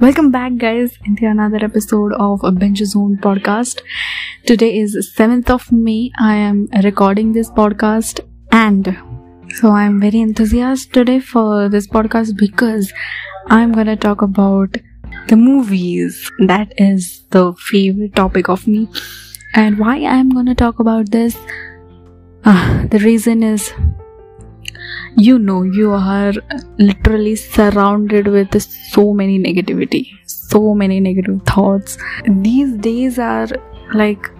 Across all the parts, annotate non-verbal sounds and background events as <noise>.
Welcome back, guys, into another episode of Binge Zone podcast. Today is 7th of May. I am recording this podcast, and so I'm very enthusiastic today for this podcast because I'm gonna talk about the movies. That is the favorite topic of me, and why I'm gonna talk about this. Uh, the reason is you know you are literally surrounded with so many negativity so many negative thoughts. These days are like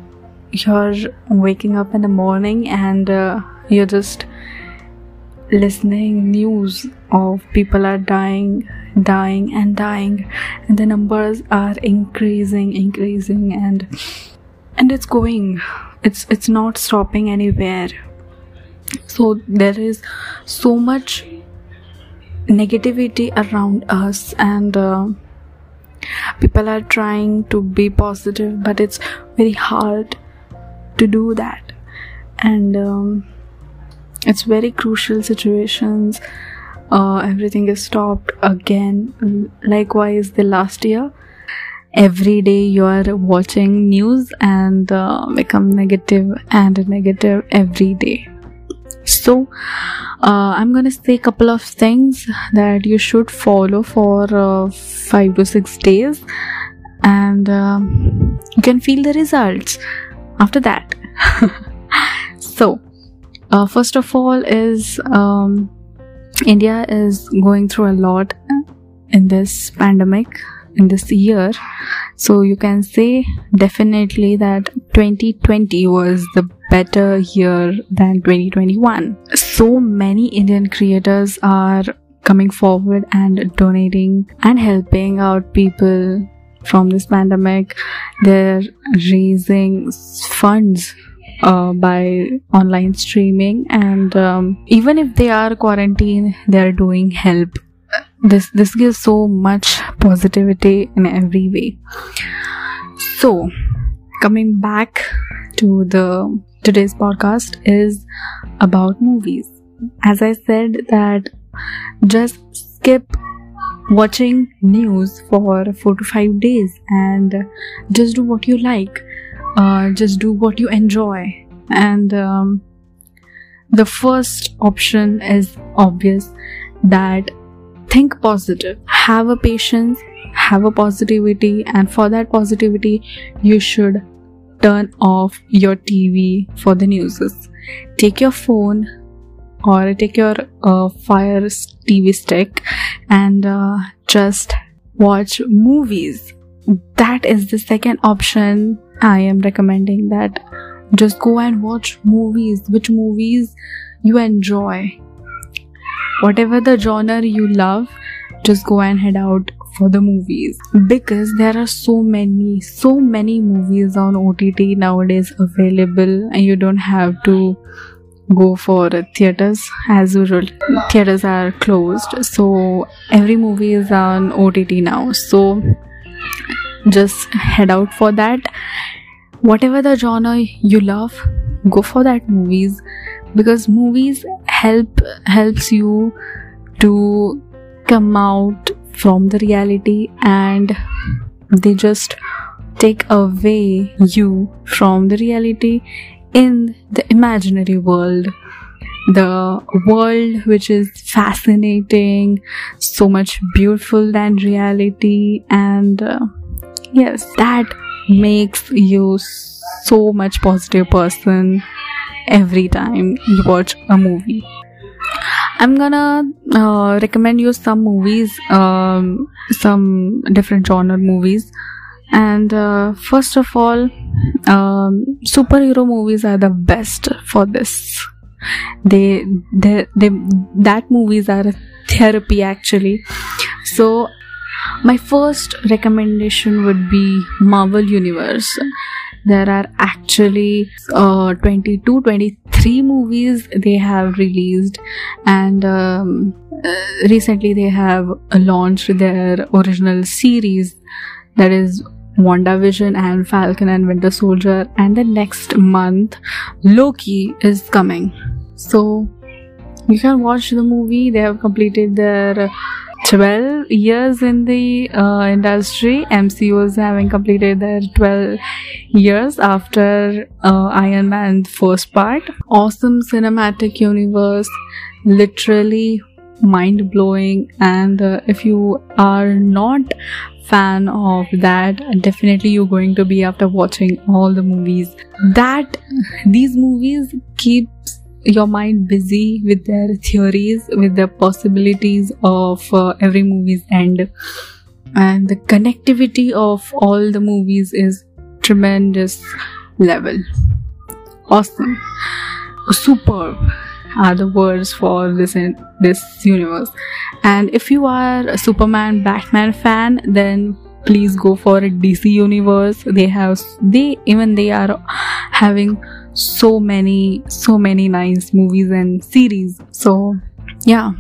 you're waking up in the morning and uh, you're just listening news of people are dying dying and dying. And the numbers are increasing increasing and and it's going. It's it's not stopping anywhere so there is so much negativity around us and uh, people are trying to be positive but it's very hard to do that. And um, it's very crucial situations. Uh, everything is stopped again. Likewise the last year every day you are watching news and uh, become negative and negative every day so uh, i'm gonna say a couple of things that you should follow for uh, five to six days. And um, you can feel the results after that. <laughs> So uh, first of all is um, india is going through a lot in this pandemic in this year. So you can say definitely that 2020 was the better year than 2021 so many indian creators are coming forward and donating and helping out people from this pandemic. They're raising funds uh, by online streaming and um, even if they are quarantined they're doing help. This this gives so much positivity in every way. So coming back to the today's podcast is about movies. As i said that just skip watching news for 4 to 5 days and just do what you like uh, just do what you enjoy. And um, the first option is obvious that think positive. Have a patience have a positivity and for that positivity you should turn off your tv for the newses. Take your phone or take your uh, fire tv stick and uh, just watch movies. That is the second option i am recommending that just go and watch movies. Which movies you enjoy? Whatever the genre you love just go and head out for the movies. Because there are so many so many movies on ott nowadays available and you don't have to go for theaters as usual. Theaters are closed. So every movie is on ott now. So just head out for that. Whatever the genre you love go for that movies. Because movies help helps you to come out from the reality and they just take away you from the reality in the imaginary world. The world which is fascinating so much beautiful than reality and uh, yes that makes you so much positive person every time you watch a movie i'm gonna uh, recommend you some movies um, some different genre movies. And uh, first of all um, superhero movies are the best for this. They, they they that movies are therapy actually. So my first recommendation would be marvel universe there are actually uh, 22 23 movies they have released and um, uh, recently they have launched their original series. That is WandaVision and Falcon and Winter Soldier and the next month Loki is coming. So you can watch the movie. They have completed their 12 years in the uh, industry. Is having completed their 12 years after uh, Iron Man first part. Awesome cinematic universe, literally mind blowing. And uh, if you are not fan of that, definitely you're going to be after watching all the movies. That these movies keeps your mind busy with their theories, with the possibilities of uh, every movie's end. And the connectivity of all the movies is tremendous level. Awesome. Superb are the words for this in this universe. And if you are a Superman Batman fan, then please go for a DC universe. They have they even they are having so many so many nice movies and series. So yeah.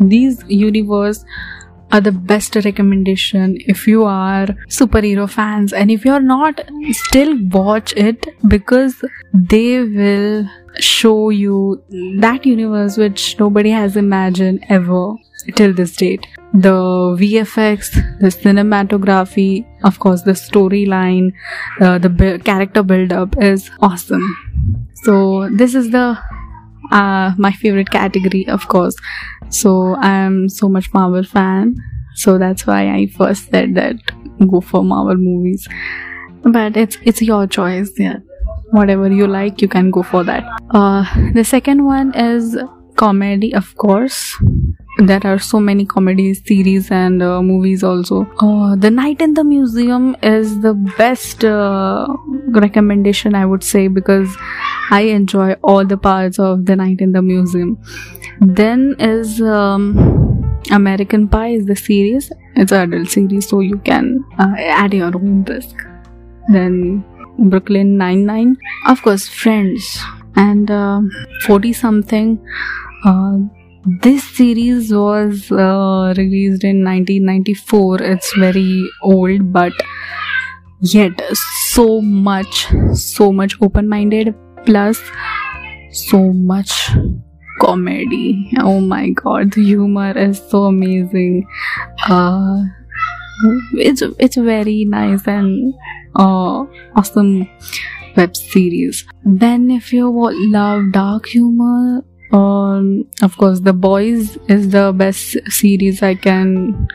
These universe are the best recommendation if you are superhero fans and if you're not still watch it because they will show you that universe which nobody has imagined ever till this date. The vfx the cinematography of course the storyline uh, the bu- character build up is awesome. So this is the uh, my favorite category of course. So i'm so much marvel fan. So that's why i first said that go for marvel movies. But it's it's your choice yeah. Whatever you like you can go for that. Uh, the second one is comedy of course there are so many comedies series and uh, movies also. Uh, the night in the museum is the best uh, recommendation i would say because i enjoy all the parts of the night in the museum. Then is um, american pie is the series. It's an adult series so you can uh, add your own risk. Then brooklyn 99 of course friends. And 40 something uh, this series was uh, released in 1994 it's very old but yet so much so much open-minded plus so much comedy. Oh my god the humor is so amazing. Uh, it's it's very nice and uh, awesome web series. Then if you love dark humor um, of course the boys is the best series i can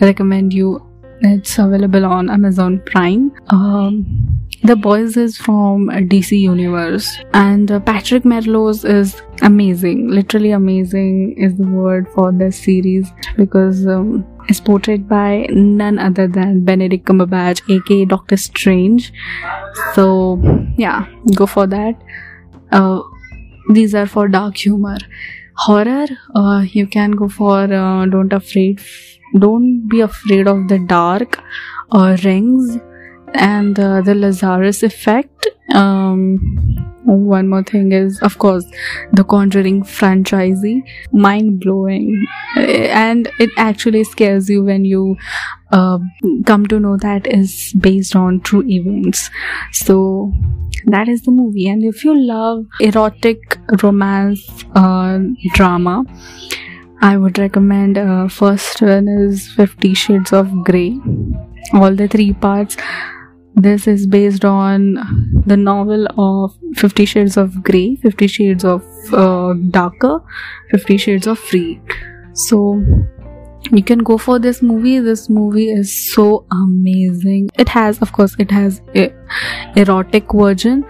recommend you. It's available on amazon prime. Um, the boys is from dc universe. And uh, patrick melrose is amazing. Literally amazing is the word for this series because um, it's portrayed by none other than benedict cumberbatch aka doctor strange. So yeah go for that. Uh, these are for dark humor. Horror uh, you can go for uh, don't afraid don't be afraid of the dark or rings and uh, the lazarus effect. Um, one more thing is of course the conjuring franchisee. Mind blowing and it actually scares you when you uh, come to know that is based on true events. So that is the movie. And if you love erotic romance uh, drama i would recommend uh, first one is 50 shades of grey. All the three parts this is based on the novel of 50 shades of grey 50 shades of uh, darker 50 shades of free. So you can go for this movie. This movie is so amazing. It has of course it has a erotic version.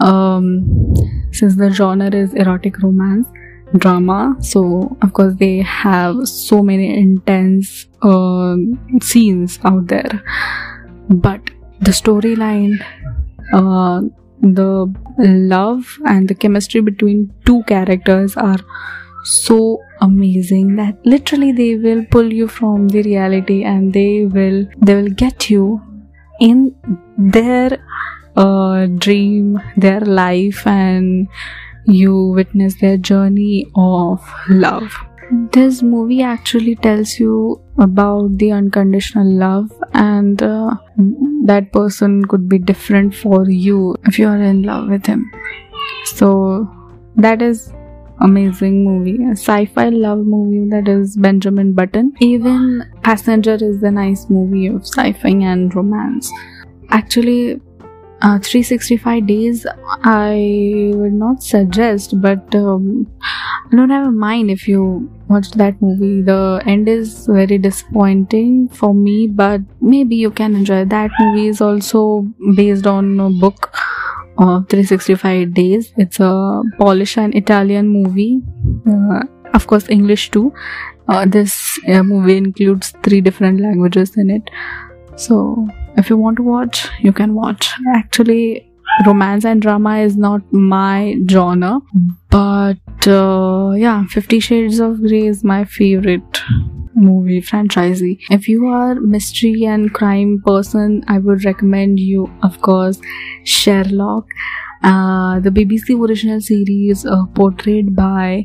Um since the genre is erotic romance drama so of course they have so many intense uh, scenes out there. But the storyline uh, the love and the chemistry between two characters are so amazing that literally they will pull you from the reality and they will they will get you in their uh, dream their life and you witness their journey of love. This movie actually tells you about the unconditional love and uh, that person could be different for you if you are in love with him. So that is amazing movie, a sci-fi love movie that is Benjamin Button. Even Passenger is a nice movie of sci-fi and romance. Actually, uh, 365 days I would not suggest, but um, I don't have a mind if you watch that movie. The end is very disappointing for me, but maybe you can enjoy. That movie is also based on a book of 365 days. It's a Polish and Italian movie, uh, of course, English too. Uh, this uh, movie includes three different languages in it. So, if you want to watch, you can watch. Actually, romance and drama is not my genre, but uh, yeah, Fifty Shades of Grey is my favorite movie franchise. If you are mystery and crime person, I would recommend you, of course, Sherlock. Uh, the BBC original series uh, portrayed by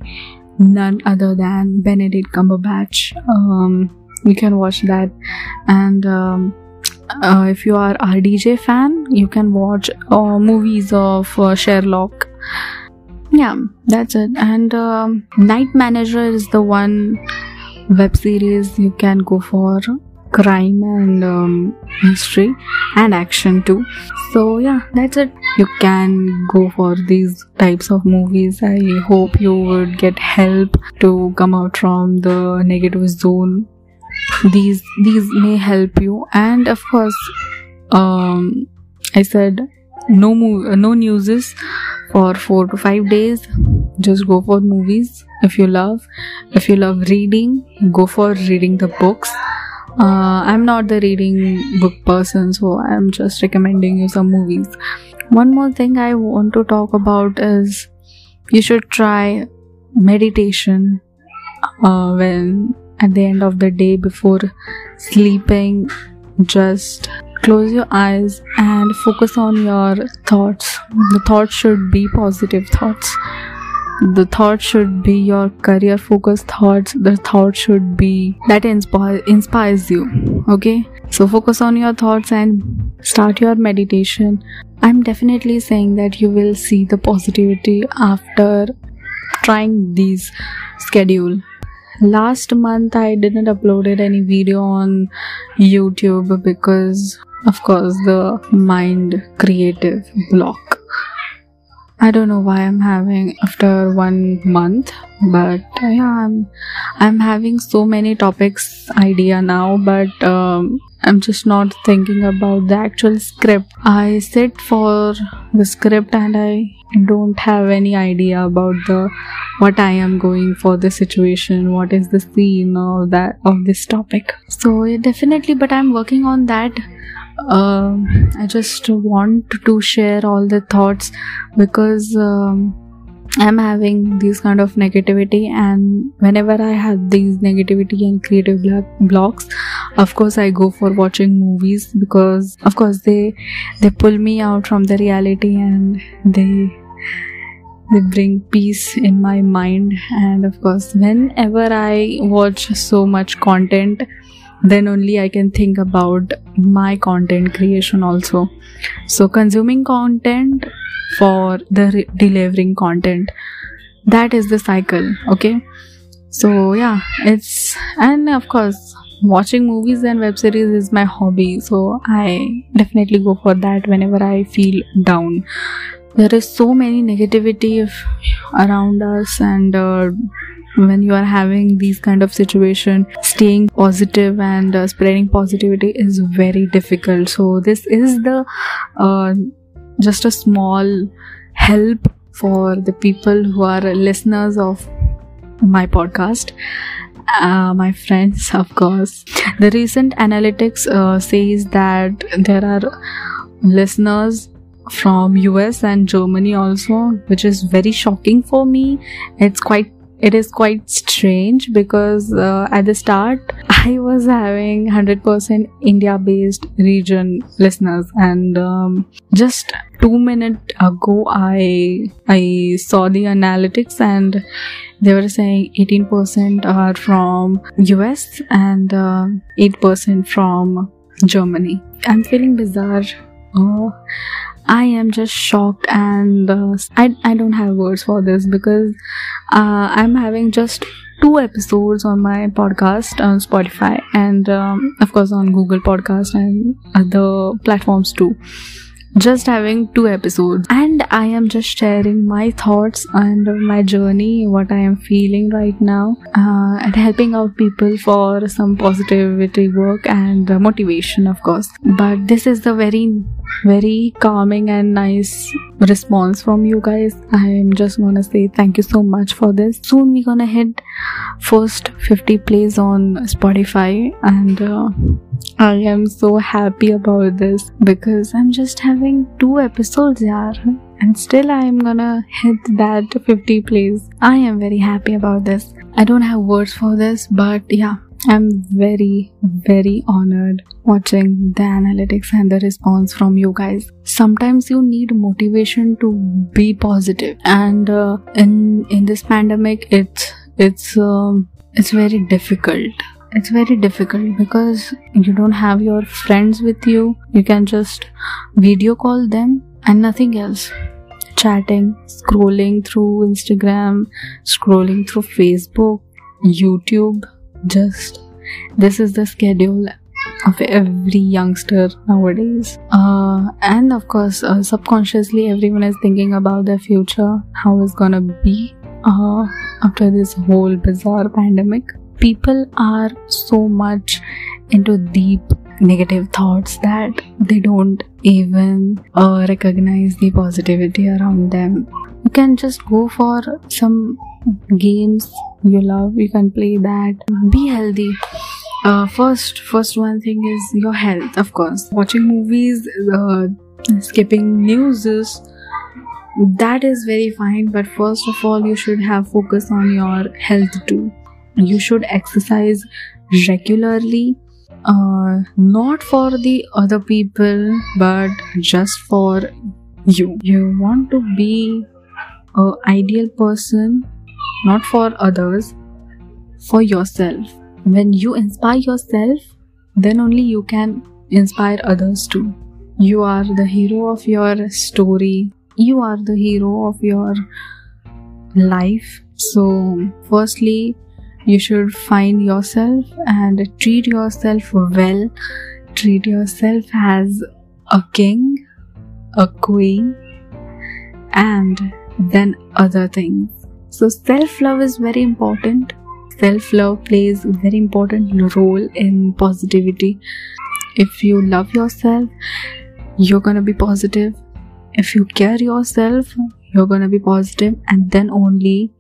none other than Benedict Cumberbatch. Um, you can watch that, and um, uh, if you are RDJ fan, you can watch uh, movies of uh, Sherlock. Yeah, that's it. And um, Night Manager is the one web series you can go for crime and um, mystery and action too. So yeah that's it. You can go for these types of movies. I hope you would get help to come out from the negative zone. These these may help you. And of course um i said no move no newses for 4 to 5 days just go for movies. If you love if you love reading go for reading the books. Uh, i'm not the reading book person so i'm just recommending you some movies. One more thing i want to talk about is you should try meditation uh, when at the end of the day before sleeping just close your eyes and focus on your thoughts. The thoughts should be positive thoughts the thought should be your career focused thoughts the thought should be that inspire inspires you okay? So focus on your thoughts and start your meditation. I'm definitely saying that you will see the positivity after trying these schedule. Last month i didn't uploaded any video on youtube because of course the mind creative block I don't know why I'm having after one month, but yeah, I'm I'm having so many topics idea now, but um, I'm just not thinking about the actual script. I sit for the script and I don't have any idea about the what I am going for the situation, what is the scene of that of this topic. So yeah, definitely, but I'm working on that uh, I just want to share all the thoughts because um, I'm having these kind of negativity, and whenever I have these negativity and creative blocks, of course I go for watching movies because, of course, they they pull me out from the reality and they they bring peace in my mind. And of course whenever i watch so much content then only I can think about my content creation also. So, consuming content for the re- delivering content that is the cycle, okay? So, yeah, it's and of course, watching movies and web series is my hobby, so I definitely go for that whenever I feel down. There is so many negativity around us, and uh, when you are having these kind of situation staying positive and uh, spreading positivity is very difficult. So this is the uh, just a small help for the people who are listeners of my podcast uh, my friends of course. The recent analytics uh, says that there are listeners from US and Germany also which is very shocking for me. It's quite it is quite strange because uh, at the start <laughs> I was having 100% India based region listeners and um, just 2 minutes ago I I saw the analytics and they were saying 18% are from US and uh, 8% from Germany. I'm feeling bizarre. Uh, I am just shocked and uh, I, I don't have words for this because uh, I'm having just two episodes on my podcast on Spotify and um, of course on Google Podcast and other platforms too. Just having two episodes and i am just sharing my thoughts and my journey what i am feeling right now uh, and helping out people for some positivity work and motivation of course. But this is the very very calming and nice response from you guys i'm just gonna say thank you so much for this soon we're gonna hit first 50 plays on spotify and uh, I am so happy about this because I'm just having two episodes, yaar. And still, I am gonna hit that 50 plays. I am very happy about this. I don't have words for this, but yeah, I'm very, very honored watching the analytics and the response from you guys. Sometimes you need motivation to be positive, and uh, in in this pandemic, it's it's um, it's very difficult. It's very difficult because you don't have your friends with you. You can just video call them and nothing else. Chatting scrolling through instagram scrolling through facebook youtube just this is the schedule of every youngster nowadays uh, and of course uh, subconsciously everyone is thinking about their future how it's gonna be uh, after this whole bizarre pandemic people are so much into deep negative thoughts that they don't even uh, recognize the positivity around them. You can just go for some games you love, you can play that. Be healthy. Uh, first, first one thing is your health, of course. Watching movies, uh, skipping news is that is very fine, but first of all, you should have focus on your health too you should exercise regularly uh, not for the other people but just for you you want to be a ideal person not for others for yourself. When you inspire yourself then only you can inspire others too. You are the hero of your story. You are the hero of your life. So firstly you should find yourself and treat yourself well. Treat yourself as a king a queen and then other things so self love is very important. Self love plays a very important role in positivity. If you love yourself you're to be positive. If you care yourself you're to be positive. And then only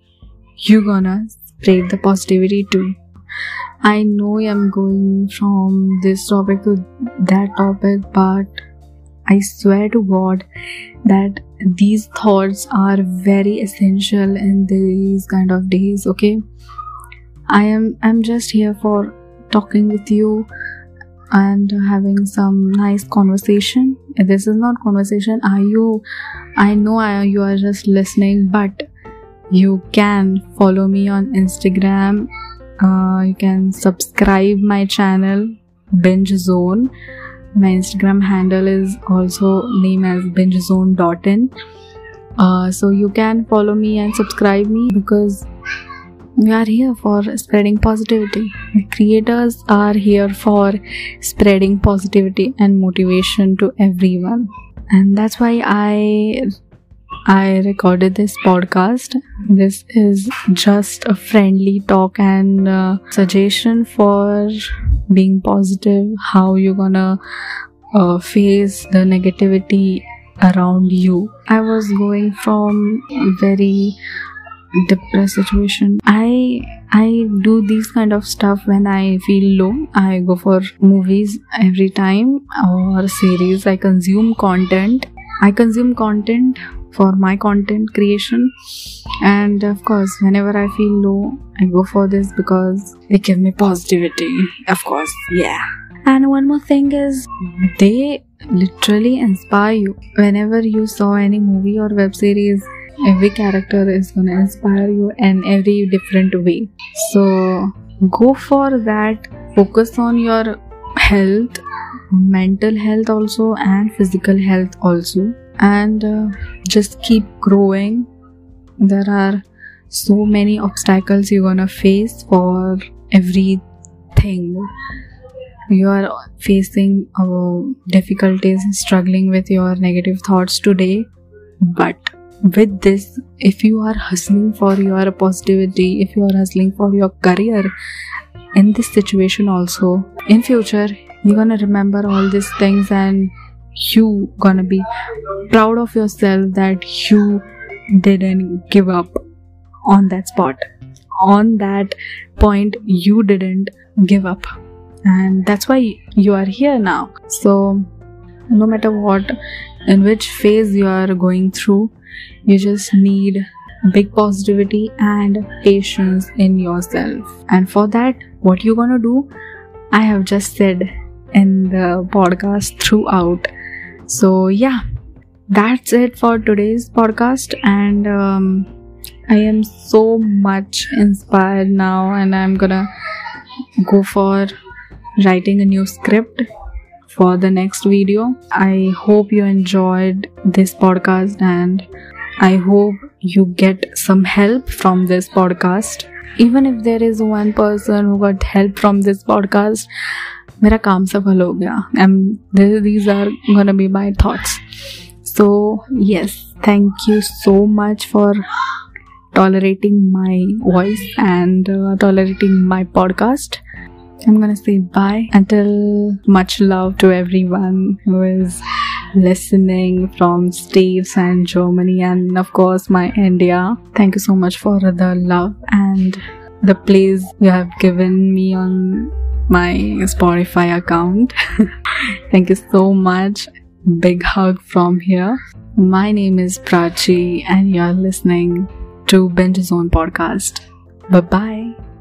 you're gonna spread the positivity too. I know I'm going from this topic to that topic, but I swear to God that these thoughts are very essential in these kind of days, okay? I am I'm just here for talking with you and having some nice conversation. This is not conversation. Are you I know I, you are just listening, but you can follow me on instagram uh, you can subscribe my channel binge zone my instagram handle is also named as bingezone.in uh, so you can follow me and subscribe me because we are here for spreading positivity. The creators are here for spreading positivity and motivation to everyone. And that's why i I recorded this podcast. This is just a friendly talk and uh, suggestion for being positive, how you're gonna uh, face the negativity around you. I was going from very depressed situation. I I do these kind of stuff when I feel low. I go for movies every time or series. I consume content. I consume content for my content creation. And of course whenever i feel low i go for this because they give me positivity of course. Yeah. And one more thing is they literally inspire you. Whenever you saw any movie or web series every character is going to inspire you in every different way. So go for that. Focus on your health mental health also and physical health also and uh, just keep growing. There are so many obstacles you're gonna face for everything. You are facing uh, difficulties, struggling with your negative thoughts today, but with this, if you are hustling for your positivity, if you are hustling for your career in this situation also, in future, you're gonna remember all these things and you gonna be proud of yourself that you didn't give up on that spot. On that point you didn't give up. And that's why you are here now. So no matter what in which phase you are going through you just need big positivity and patience in yourself. And for that what you gonna do? I have just said in the podcast throughout so yeah that's it for today's podcast and um, i am so much inspired now and i'm gonna go for writing a new script for the next video. I hope you enjoyed this podcast and i hope you get some help from this podcast. Even if there is one person who got help from this podcast मेरा काम सफल हो गया and these are gonna be my thoughts so yes thank you so much for tolerating my voice and uh, tolerating my podcast. I'm gonna say bye until much love to everyone who is listening from States and Germany and of course my India. Thank you so much for the love and the plays you have given me on my Spotify account. <laughs> Thank you so much. Big hug from here. My name is Prachi, and you're listening to Binge Zone Podcast. Bye bye.